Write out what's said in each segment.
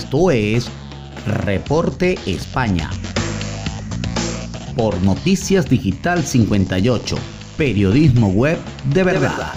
Esto es Reporte España. Por Noticias Digital 58, periodismo web de verdad.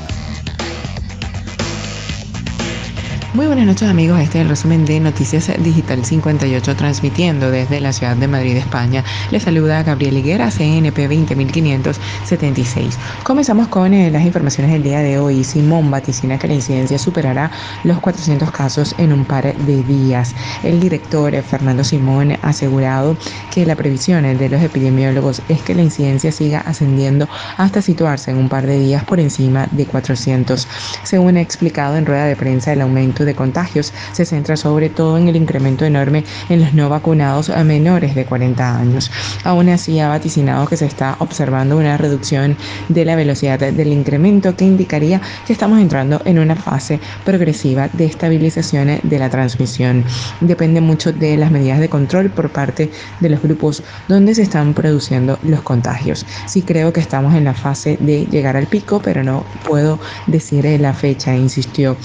Muy buenas noches amigos, este es el resumen de Noticias Digital 58 transmitiendo desde la ciudad de Madrid, España. Les saluda Gabriel Higuera, CNP 20576. Comenzamos con eh, las informaciones del día de hoy. Simón vaticina que la incidencia superará los 400 casos en un par de días. El director eh, Fernando Simón ha asegurado que la previsión eh, de los epidemiólogos es que la incidencia siga ascendiendo hasta situarse en un par de días por encima de 400. Según ha explicado en rueda de prensa, el aumento de contagios se centra sobre todo en el incremento enorme en los no vacunados a menores de 40 años. Aún así, ha vaticinado que se está observando una reducción de la velocidad del incremento que indicaría que estamos entrando en una fase progresiva de estabilización de la transmisión. Depende mucho de las medidas de control por parte de los grupos donde se están produciendo los contagios. Sí creo que estamos en la fase de llegar al pico, pero no puedo decir la fecha, insistió.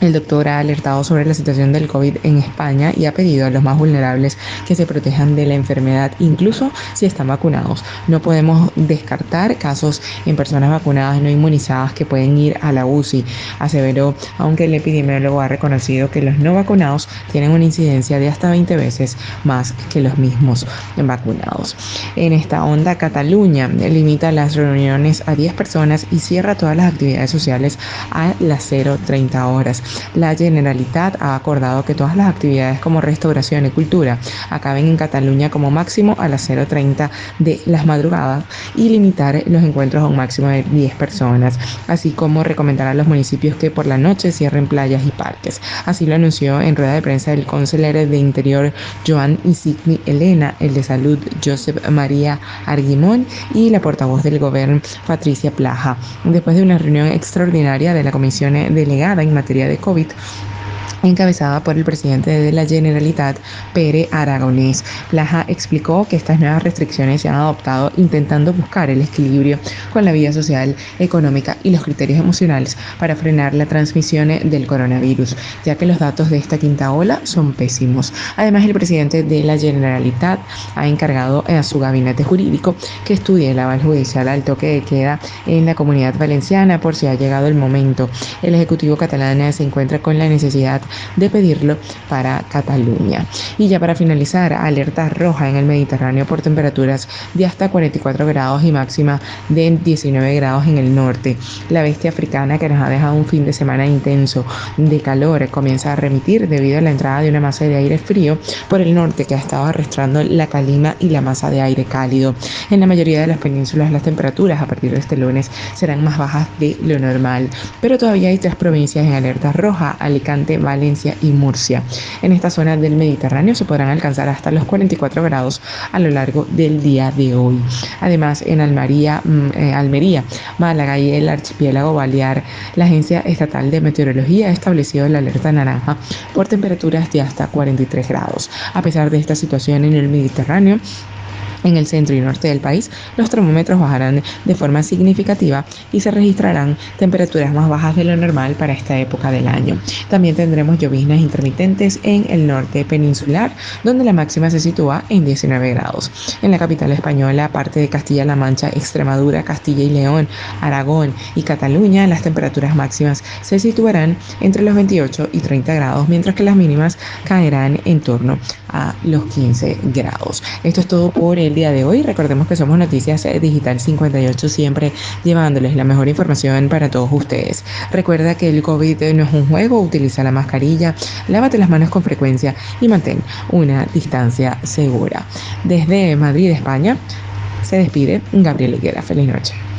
El doctor ha alertado sobre la situación del COVID en España y ha pedido a los más vulnerables que se protejan de la enfermedad, incluso si están vacunados. No podemos descartar casos en personas vacunadas no inmunizadas que pueden ir a la UCI, aseveró, aunque el epidemiólogo ha reconocido que los no vacunados tienen una incidencia de hasta 20 veces más que los mismos vacunados. En esta onda, Cataluña limita las reuniones a 10 personas y cierra todas las actividades sociales a las 0.30 horas. La Generalitat ha acordado que todas las actividades como restauración y cultura acaben en Cataluña como máximo a las 0.30 de las madrugadas y limitar los encuentros a un máximo de 10 personas, así como recomendar a los municipios que por la noche cierren playas y parques. Así lo anunció en rueda de prensa el consejero de Interior Joan Isigni Elena, el de Salud Josep María Arguimón y la portavoz del gobierno Patricia Plaja. Después de una reunión extraordinaria de la comisión delegada en materia de COVID encabezada por el presidente de la Generalitat, Pere Aragonés. Plaja explicó que estas nuevas restricciones se han adoptado intentando buscar el equilibrio con la vida social, económica y los criterios emocionales para frenar la transmisión del coronavirus, ya que los datos de esta quinta ola son pésimos. Además, el presidente de la Generalitat ha encargado a su gabinete jurídico que estudie el aval judicial al toque de queda en la comunidad valenciana por si ha llegado el momento. El Ejecutivo catalán se encuentra con la necesidad de pedirlo para Cataluña. Y ya para finalizar, alerta roja en el Mediterráneo por temperaturas de hasta 44 grados y máxima de 19 grados en el norte. La bestia africana que nos ha dejado un fin de semana intenso de calor comienza a remitir debido a la entrada de una masa de aire frío por el norte que ha estado arrastrando la calima y la masa de aire cálido. En la mayoría de las penínsulas las temperaturas a partir de este lunes serán más bajas de lo normal, pero todavía hay tres provincias en alerta roja, Alicante, Valencia, Valencia y Murcia. En esta zona del Mediterráneo se podrán alcanzar hasta los 44 grados a lo largo del día de hoy. Además, en Almería, mm, eh, Almería Málaga y el archipiélago Balear, la Agencia Estatal de Meteorología ha establecido la alerta naranja por temperaturas de hasta 43 grados. A pesar de esta situación en el Mediterráneo, en el centro y norte del país, los termómetros bajarán de forma significativa y se registrarán temperaturas más bajas de lo normal para esta época del año. También tendremos lloviznas intermitentes en el norte peninsular, donde la máxima se sitúa en 19 grados. En la capital española, parte de Castilla-La Mancha, Extremadura, Castilla y León, Aragón y Cataluña, las temperaturas máximas se situarán entre los 28 y 30 grados, mientras que las mínimas caerán en torno a los 15 grados. Esto es todo por el día de hoy. Recordemos que somos Noticias Digital 58, siempre llevándoles la mejor información para todos ustedes. Recuerda que el COVID no es un juego, utiliza la mascarilla, lávate las manos con frecuencia y mantén una distancia segura. Desde Madrid, España, se despide Gabriel Higuera. Feliz noche.